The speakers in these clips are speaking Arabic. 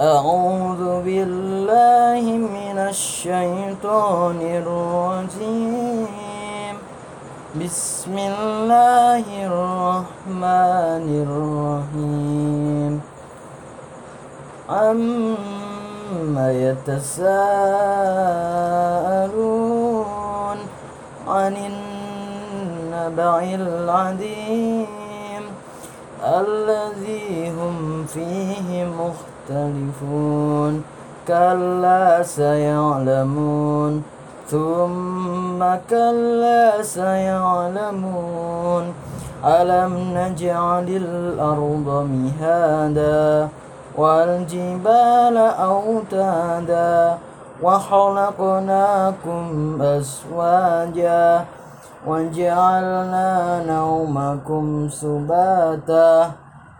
أعوذ بالله من الشيطان الرجيم. بسم الله الرحمن الرحيم. عما يتساءلون عن النبع العظيم الذي هم فيه مختلفون. كلا سيعلمون ثم كلا سيعلمون. ألم نجعل الأرض مهادا والجبال أوتادا وخلقناكم أزواجا وجعلنا نومكم سباتا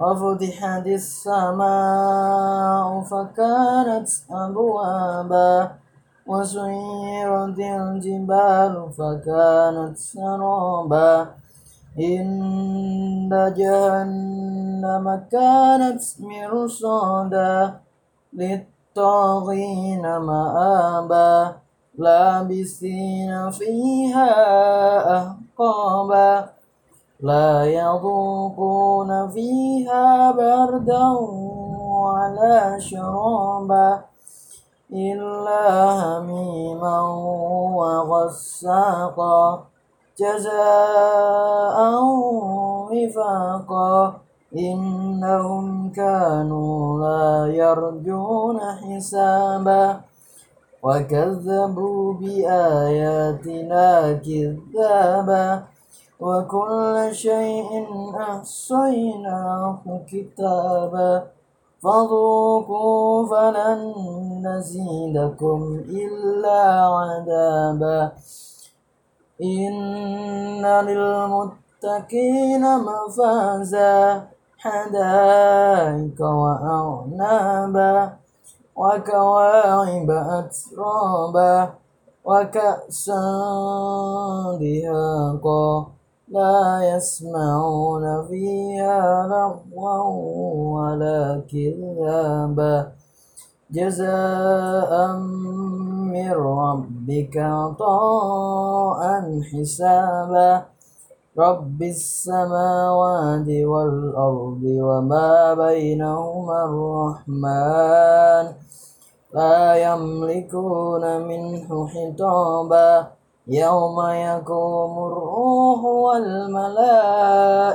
وفتحت السماء فكانت أبوابا وسيرت الجبال فكانت سرابا. إن جهنم كانت مرصادا للطاغين مآبا. لابسين فيها أحقابا. لا يذوقون فيها بردا ولا شرابا إلا هميما وغساقا جزاء وفاقا إنهم كانوا لا يرجون حسابا وكذبوا بآياتنا كذابا وكل شيء أحصيناه كتابا فذوقوا فلن نزيدكم إلا عذابا. إن للمتقين مفازا حدائق وأعنابا وكواعب أترابا وكأسا دهاقا. لا يسمعون فيها لغوا ولا كذابا. جزاء من ربك عطاء حسابا. رب السماوات والأرض وما بينهما الرحمن. لا يملكون منه حطابا. يوم يقوم الروح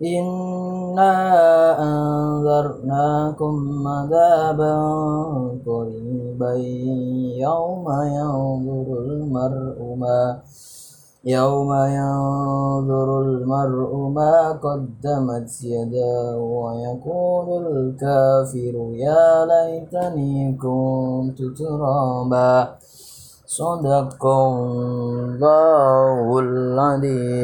إنا أنذرناكم عذابا قريبا يوم ينظر المرء ما يوم ينظر المرء ما قدمت يداه ويقول الكافر يا ليتني كنت ترابا صدق الله العظيم